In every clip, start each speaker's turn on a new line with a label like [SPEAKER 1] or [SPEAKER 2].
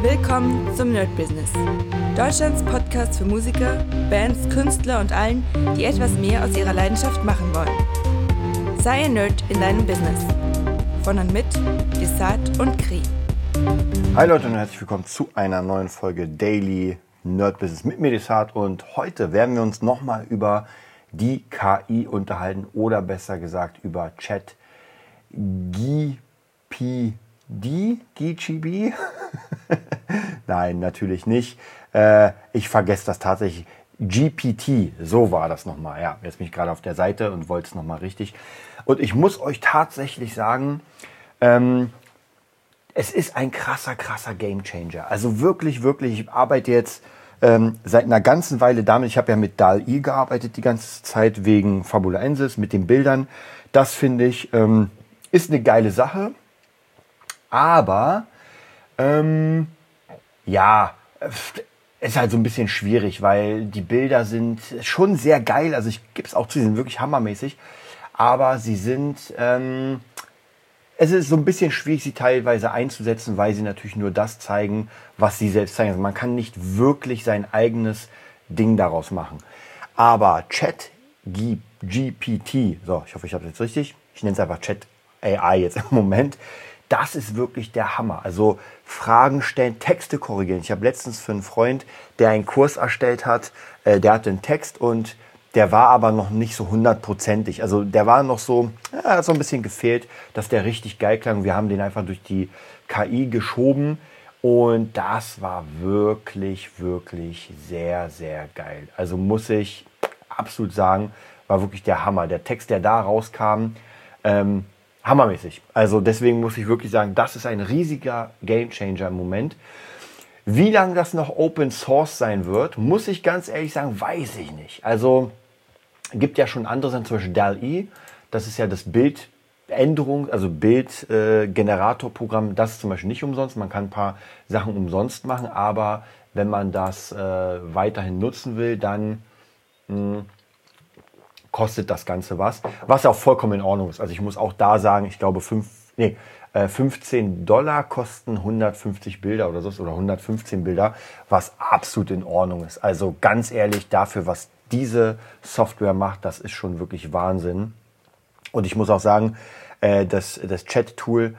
[SPEAKER 1] Willkommen zum Nerd Business. Deutschlands Podcast für Musiker, Bands, Künstler und allen, die etwas mehr aus ihrer Leidenschaft machen wollen. Sei ein Nerd in deinem Business. Von und mit Desart und Kri.
[SPEAKER 2] Hi Leute und herzlich willkommen zu einer neuen Folge Daily Nerd Business mit mir Desart und heute werden wir uns nochmal über die KI unterhalten oder besser gesagt über Chat GPD, GGB? Nein, natürlich nicht. Äh, ich vergesse das tatsächlich. GPT, so war das nochmal. Ja, jetzt bin ich gerade auf der Seite und wollte es nochmal richtig. Und ich muss euch tatsächlich sagen, ähm, es ist ein krasser, krasser Gamechanger. Also wirklich, wirklich, ich arbeite jetzt ähm, seit einer ganzen Weile damit. Ich habe ja mit DAL-I gearbeitet die ganze Zeit wegen Fabulaensis mit den Bildern. Das finde ich ähm, ist eine geile Sache. Aber ähm, ja, ist halt so ein bisschen schwierig, weil die Bilder sind schon sehr geil. Also ich gebe es auch zu, sie sind wirklich hammermäßig. Aber sie sind, ähm, es ist so ein bisschen schwierig, sie teilweise einzusetzen, weil sie natürlich nur das zeigen, was sie selbst zeigen. Also man kann nicht wirklich sein eigenes Ding daraus machen. Aber Chat GPT, so, ich hoffe, ich habe es jetzt richtig. Ich nenne es einfach Chat AI jetzt im Moment. Das ist wirklich der Hammer. Also Fragen stellen, Texte korrigieren. Ich habe letztens für einen Freund, der einen Kurs erstellt hat, äh, der hatte einen Text und der war aber noch nicht so hundertprozentig. Also der war noch so, ja, hat so ein bisschen gefehlt, dass der richtig geil klang. Wir haben den einfach durch die KI geschoben und das war wirklich, wirklich sehr, sehr geil. Also muss ich absolut sagen, war wirklich der Hammer. Der Text, der da rauskam, ähm, hammermäßig. Also deswegen muss ich wirklich sagen, das ist ein riesiger Gamechanger im Moment. Wie lange das noch Open Source sein wird, muss ich ganz ehrlich sagen, weiß ich nicht. Also gibt ja schon andere Sachen, zum Beispiel DAL-E, das ist ja das Bildänderung, also Bildgeneratorprogramm, äh, das ist zum Beispiel nicht umsonst. Man kann ein paar Sachen umsonst machen, aber wenn man das äh, weiterhin nutzen will, dann mh, hm, kostet das Ganze was, was auch vollkommen in Ordnung ist. Also ich muss auch da sagen, ich glaube, fünf, nee, 15 äh, Dollar kosten 150 Bilder oder so oder 115 Bilder, was absolut in Ordnung ist. Also ganz ehrlich, dafür, was diese Software macht, das ist schon wirklich Wahnsinn. Und ich muss auch sagen, äh, das, das Chat-Tool,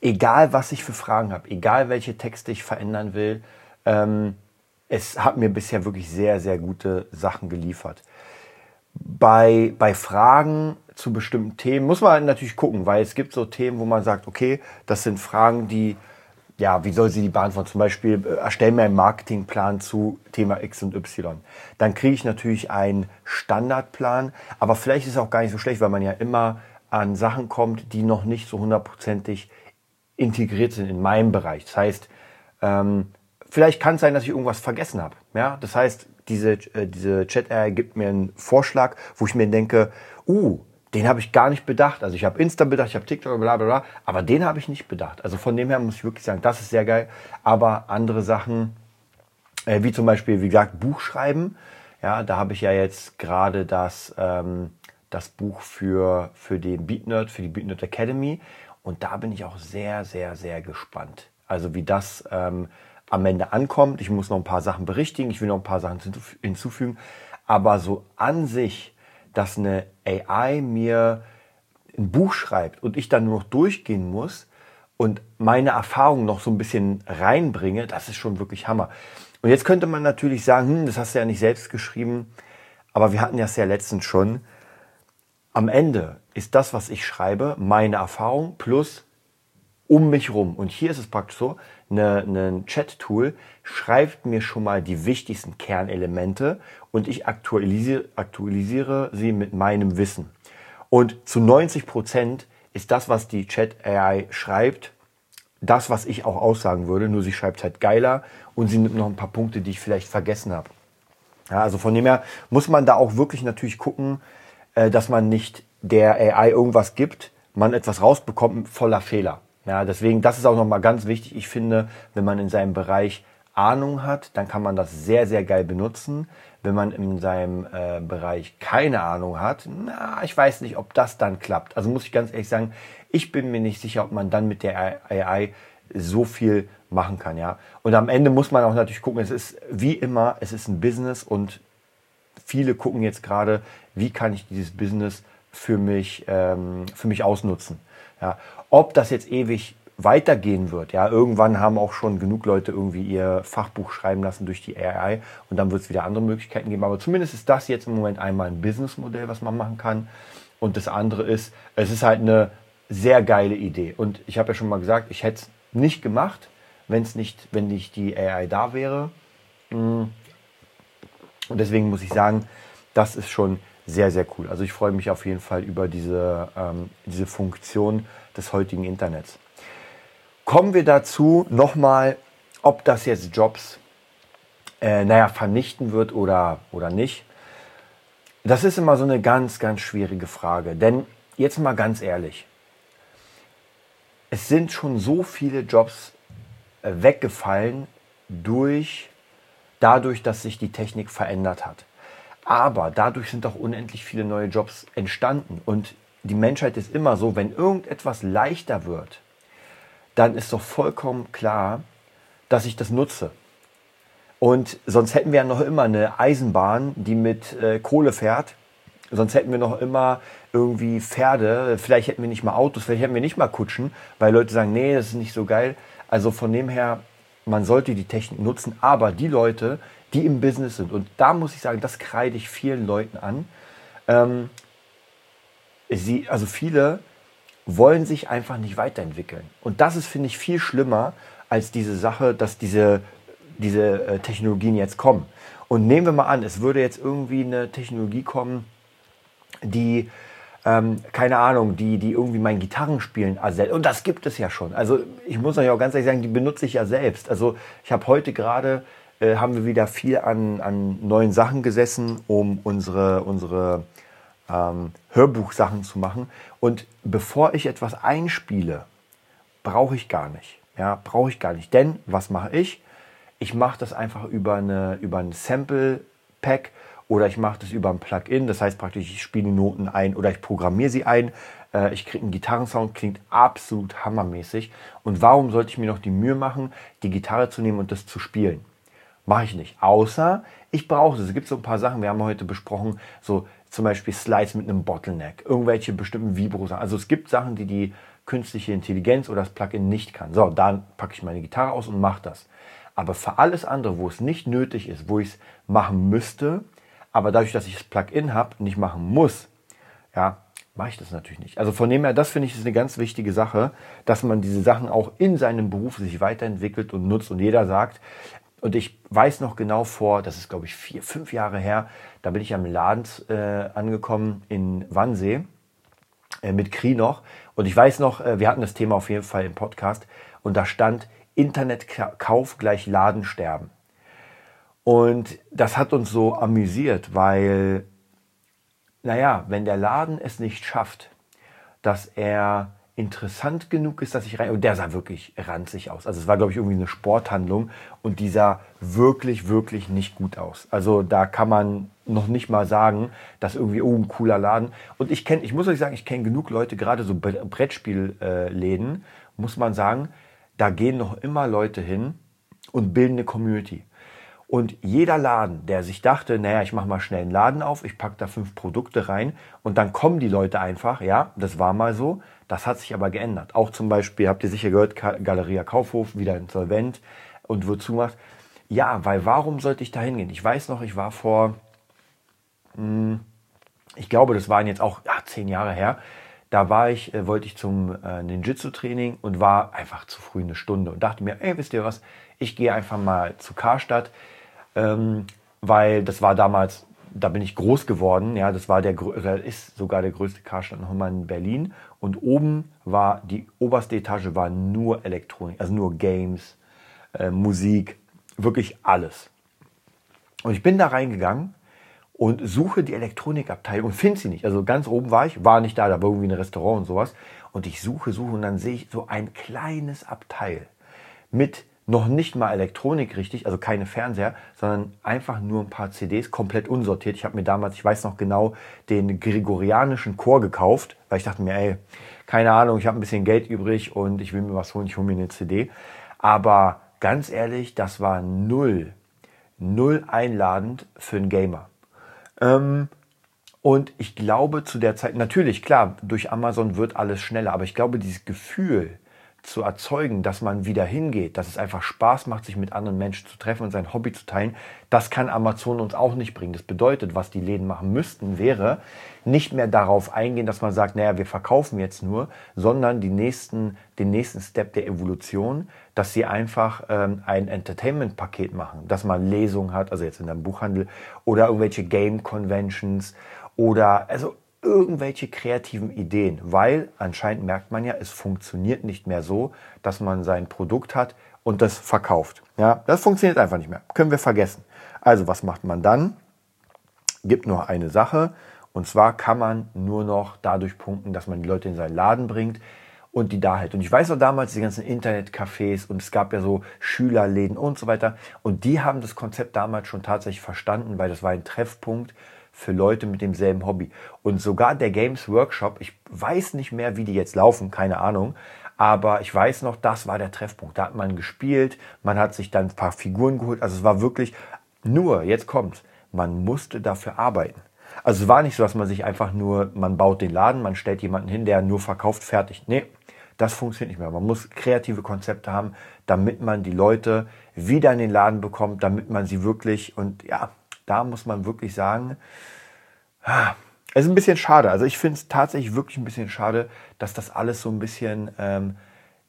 [SPEAKER 2] egal was ich für Fragen habe, egal welche Texte ich verändern will, ähm, es hat mir bisher wirklich sehr, sehr gute Sachen geliefert bei, bei Fragen zu bestimmten Themen muss man natürlich gucken, weil es gibt so Themen, wo man sagt, okay, das sind Fragen, die, ja, wie soll sie die beantworten? Zum Beispiel, äh, erstell mir einen Marketingplan zu Thema X und Y. Dann kriege ich natürlich einen Standardplan, aber vielleicht ist es auch gar nicht so schlecht, weil man ja immer an Sachen kommt, die noch nicht so hundertprozentig integriert sind in meinem Bereich. Das heißt, ähm, vielleicht kann es sein, dass ich irgendwas vergessen habe. Ja, das heißt, diese, äh, diese Chat-AI gibt mir einen Vorschlag, wo ich mir denke, uh, den habe ich gar nicht bedacht. Also ich habe Insta bedacht, ich habe TikTok, bla bla bla, aber den habe ich nicht bedacht. Also von dem her muss ich wirklich sagen, das ist sehr geil. Aber andere Sachen, äh, wie zum Beispiel, wie gesagt, Buch schreiben, ja, da habe ich ja jetzt gerade das, ähm, das Buch für, für den BeatNerd, für die BeatNerd Academy. Und da bin ich auch sehr, sehr, sehr gespannt. Also wie das ähm, am Ende ankommt. Ich muss noch ein paar Sachen berichtigen, ich will noch ein paar Sachen hinzufügen. Aber so an sich, dass eine AI mir ein Buch schreibt und ich dann nur noch durchgehen muss und meine Erfahrungen noch so ein bisschen reinbringe, das ist schon wirklich Hammer. Und jetzt könnte man natürlich sagen, hm, das hast du ja nicht selbst geschrieben, aber wir hatten das ja letztens schon. Am Ende ist das, was ich schreibe, meine Erfahrung plus um mich rum. Und hier ist es praktisch so, ein Chat-Tool schreibt mir schon mal die wichtigsten Kernelemente und ich aktualisiere, aktualisiere sie mit meinem Wissen. Und zu 90 Prozent ist das, was die Chat-AI schreibt, das, was ich auch aussagen würde, nur sie schreibt halt geiler und sie nimmt noch ein paar Punkte, die ich vielleicht vergessen habe. Ja, also von dem her muss man da auch wirklich natürlich gucken, äh, dass man nicht der AI irgendwas gibt, man etwas rausbekommt voller Fehler. Ja, deswegen, das ist auch nochmal ganz wichtig. Ich finde, wenn man in seinem Bereich Ahnung hat, dann kann man das sehr, sehr geil benutzen. Wenn man in seinem äh, Bereich keine Ahnung hat, na, ich weiß nicht, ob das dann klappt. Also muss ich ganz ehrlich sagen, ich bin mir nicht sicher, ob man dann mit der AI so viel machen kann, ja. Und am Ende muss man auch natürlich gucken, es ist wie immer, es ist ein Business und viele gucken jetzt gerade, wie kann ich dieses Business für mich, ähm, für mich ausnutzen. Ja. Ob das jetzt ewig weitergehen wird. Ja, irgendwann haben auch schon genug Leute irgendwie ihr Fachbuch schreiben lassen durch die AI und dann wird es wieder andere Möglichkeiten geben. Aber zumindest ist das jetzt im Moment einmal ein Businessmodell, was man machen kann. Und das andere ist, es ist halt eine sehr geile Idee. Und ich habe ja schon mal gesagt, ich hätte es nicht gemacht, wenn es nicht, wenn nicht die AI da wäre. Mm. Und deswegen muss ich sagen, das ist schon sehr, sehr cool. Also ich freue mich auf jeden Fall über diese, ähm, diese Funktion des heutigen Internets. Kommen wir dazu nochmal, ob das jetzt Jobs, äh, naja, vernichten wird oder, oder nicht. Das ist immer so eine ganz, ganz schwierige Frage. Denn jetzt mal ganz ehrlich, es sind schon so viele Jobs äh, weggefallen durch, dadurch, dass sich die Technik verändert hat. Aber dadurch sind auch unendlich viele neue Jobs entstanden. Und die Menschheit ist immer so, wenn irgendetwas leichter wird, dann ist doch vollkommen klar, dass ich das nutze. Und sonst hätten wir ja noch immer eine Eisenbahn, die mit äh, Kohle fährt. Sonst hätten wir noch immer irgendwie Pferde. Vielleicht hätten wir nicht mal Autos, vielleicht hätten wir nicht mal Kutschen, weil Leute sagen, nee, das ist nicht so geil. Also von dem her, man sollte die Technik nutzen, aber die Leute, die im Business sind, und da muss ich sagen, das kreide ich vielen Leuten an. Ähm, sie, also viele wollen sich einfach nicht weiterentwickeln. Und das ist, finde ich, viel schlimmer als diese Sache, dass diese, diese äh, Technologien jetzt kommen. Und nehmen wir mal an, es würde jetzt irgendwie eine Technologie kommen, die, ähm, keine Ahnung, die, die irgendwie mein Gitarrenspielen ersetzt. Und das gibt es ja schon. Also ich muss euch auch ganz ehrlich sagen, die benutze ich ja selbst. Also ich habe heute gerade, äh, haben wir wieder viel an, an neuen Sachen gesessen, um unsere, unsere ähm, Hörbuchsachen zu machen. Und bevor ich etwas einspiele, brauche ich gar nicht. Ja, brauche ich gar nicht. Denn was mache ich? Ich mache das einfach über, eine, über ein Sample-Pack oder ich mache das über ein Plugin. Das heißt praktisch, ich spiele Noten ein oder ich programmiere sie ein. Äh, ich kriege einen Gitarrensound, klingt absolut hammermäßig. Und warum sollte ich mir noch die Mühe machen, die Gitarre zu nehmen und das zu spielen? Mache ich nicht. Außer ich brauche es. Es gibt so ein paar Sachen, wir haben heute besprochen, so zum Beispiel Slides mit einem Bottleneck, irgendwelche bestimmten Vibro-Sachen. Also es gibt Sachen, die die künstliche Intelligenz oder das Plugin nicht kann. So, dann packe ich meine Gitarre aus und mache das. Aber für alles andere, wo es nicht nötig ist, wo ich es machen müsste, aber dadurch, dass ich das Plugin habe, nicht machen muss, ja, mache ich das natürlich nicht. Also von dem her, das finde ich ist eine ganz wichtige Sache, dass man diese Sachen auch in seinem Beruf sich weiterentwickelt und nutzt und jeder sagt, und ich weiß noch genau vor, das ist glaube ich vier, fünf Jahre her, da bin ich am Laden äh, angekommen in Wannsee äh, mit Kri noch. Und ich weiß noch, äh, wir hatten das Thema auf jeden Fall im Podcast und da stand Internetkauf gleich Ladensterben. Und das hat uns so amüsiert, weil, naja, wenn der Laden es nicht schafft, dass er interessant genug ist, dass ich rein. Und der sah wirklich ranzig aus. Also es war, glaube ich, irgendwie eine Sporthandlung und die sah wirklich, wirklich nicht gut aus. Also da kann man noch nicht mal sagen, dass irgendwie, oh, ein cooler Laden. Und ich kenne, ich muss euch sagen, ich kenne genug Leute, gerade so Brettspielläden, muss man sagen, da gehen noch immer Leute hin und bilden eine Community. Und jeder Laden, der sich dachte, naja, ich mache mal schnell einen Laden auf, ich packe da fünf Produkte rein und dann kommen die Leute einfach, ja, das war mal so, das hat sich aber geändert. Auch zum Beispiel, habt ihr sicher gehört, Galeria Kaufhof, wieder insolvent und wird zumacht. Ja, weil warum sollte ich da hingehen? Ich weiß noch, ich war vor, hm, ich glaube, das waren jetzt auch ja, zehn Jahre her, da war ich, äh, wollte ich zum äh, Ninjitsu-Training und war einfach zu früh eine Stunde und dachte mir, ey, wisst ihr was, ich gehe einfach mal zu Karstadt, ähm, weil das war damals, da bin ich groß geworden, ja, das war der, ist sogar der größte Karstadt nochmal in Berlin und oben war, die oberste Etage war nur Elektronik, also nur Games, äh, Musik, wirklich alles. Und ich bin da reingegangen und suche die Elektronikabteilung und finde sie nicht. Also ganz oben war ich, war nicht da, da war irgendwie ein Restaurant und sowas. Und ich suche, suche und dann sehe ich so ein kleines Abteil mit noch nicht mal Elektronik richtig, also keine Fernseher, sondern einfach nur ein paar CDs, komplett unsortiert. Ich habe mir damals, ich weiß noch genau, den gregorianischen Chor gekauft, weil ich dachte mir, ey, keine Ahnung, ich habe ein bisschen Geld übrig und ich will mir was holen, ich hole mir eine CD. Aber ganz ehrlich, das war null, null einladend für einen Gamer. Ähm, und ich glaube zu der Zeit, natürlich, klar, durch Amazon wird alles schneller, aber ich glaube, dieses Gefühl, zu erzeugen, dass man wieder hingeht, dass es einfach Spaß macht, sich mit anderen Menschen zu treffen und sein Hobby zu teilen, das kann Amazon uns auch nicht bringen. Das bedeutet, was die Läden machen müssten, wäre nicht mehr darauf eingehen, dass man sagt, naja, wir verkaufen jetzt nur, sondern die nächsten, den nächsten Step der Evolution, dass sie einfach ähm, ein Entertainment-Paket machen, dass man Lesungen hat, also jetzt in einem Buchhandel oder irgendwelche Game-Conventions oder also irgendwelche kreativen Ideen, weil anscheinend merkt man ja, es funktioniert nicht mehr so, dass man sein Produkt hat und das verkauft. Ja, das funktioniert einfach nicht mehr. Können wir vergessen. Also was macht man dann? Gibt nur eine Sache und zwar kann man nur noch dadurch punkten, dass man die Leute in seinen Laden bringt und die da hält. Und ich weiß auch damals die ganzen Internetcafés und es gab ja so Schülerläden und so weiter und die haben das Konzept damals schon tatsächlich verstanden, weil das war ein Treffpunkt für Leute mit demselben Hobby. Und sogar der Games Workshop, ich weiß nicht mehr, wie die jetzt laufen, keine Ahnung, aber ich weiß noch, das war der Treffpunkt. Da hat man gespielt, man hat sich dann ein paar Figuren geholt. Also es war wirklich nur, jetzt kommt's, man musste dafür arbeiten. Also es war nicht so, dass man sich einfach nur, man baut den Laden, man stellt jemanden hin, der nur verkauft, fertig. Nee, das funktioniert nicht mehr. Man muss kreative Konzepte haben, damit man die Leute wieder in den Laden bekommt, damit man sie wirklich und ja, da muss man wirklich sagen, ah, es ist ein bisschen schade. Also ich finde es tatsächlich wirklich ein bisschen schade, dass das alles so ein bisschen, ähm,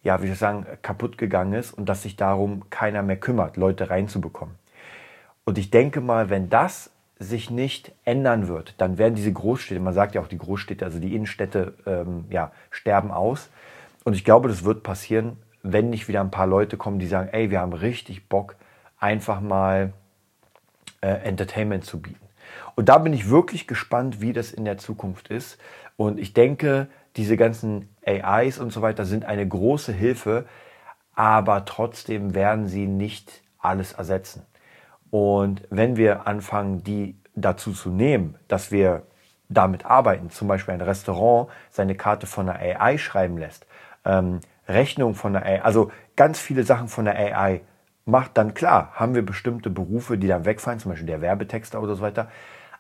[SPEAKER 2] ja, wie soll ich sagen, kaputt gegangen ist und dass sich darum keiner mehr kümmert, Leute reinzubekommen. Und ich denke mal, wenn das sich nicht ändern wird, dann werden diese Großstädte, man sagt ja auch die Großstädte, also die Innenstädte, ähm, ja, sterben aus. Und ich glaube, das wird passieren, wenn nicht wieder ein paar Leute kommen, die sagen, ey, wir haben richtig Bock, einfach mal äh, Entertainment zu bieten. Und da bin ich wirklich gespannt, wie das in der Zukunft ist. Und ich denke, diese ganzen AIs und so weiter sind eine große Hilfe, aber trotzdem werden sie nicht alles ersetzen. Und wenn wir anfangen, die dazu zu nehmen, dass wir damit arbeiten, zum Beispiel ein Restaurant seine Karte von der AI schreiben lässt, ähm, Rechnung von der AI, also ganz viele Sachen von der AI macht, dann klar, haben wir bestimmte Berufe, die dann wegfallen, zum Beispiel der Werbetexter oder so weiter.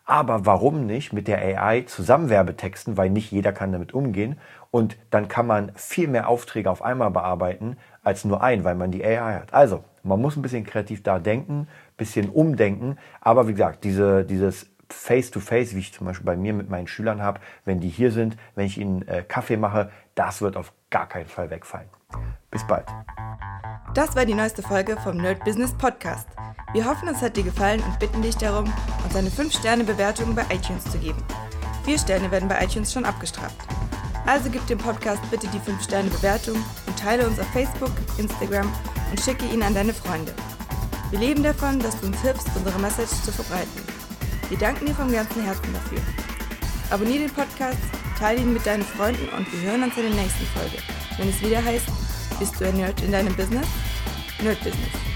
[SPEAKER 2] Aber warum nicht mit der AI zusammen Werbetexten, weil nicht jeder kann damit umgehen und dann kann man viel mehr Aufträge auf einmal bearbeiten als nur ein, weil man die AI hat. Also, man muss ein bisschen kreativ da denken, bisschen umdenken, aber wie gesagt, diese, dieses Face-to-Face, -face, wie ich zum Beispiel bei mir mit meinen Schülern habe, wenn die hier sind, wenn ich ihnen äh, Kaffee mache, das wird auf gar keinen Fall wegfallen. Bis bald.
[SPEAKER 1] Das war die neueste Folge vom Nerd Business Podcast. Wir hoffen, es hat dir gefallen und bitten dich darum, uns eine 5-Sterne-Bewertung bei iTunes zu geben. Vier Sterne werden bei iTunes schon abgestraft. Also gib dem Podcast bitte die 5-Sterne-Bewertung und teile uns auf Facebook, Instagram und schicke ihn an deine Freunde. Wir leben davon, dass du uns hilfst, unsere Message zu verbreiten. Wir danken dir vom ganzen Herzen dafür. Abonnier den Podcast, teile ihn mit deinen Freunden und wir hören uns in der nächsten Folge, wenn es wieder heißt, bist du ein Nerd in deinem Business? Nerd Business.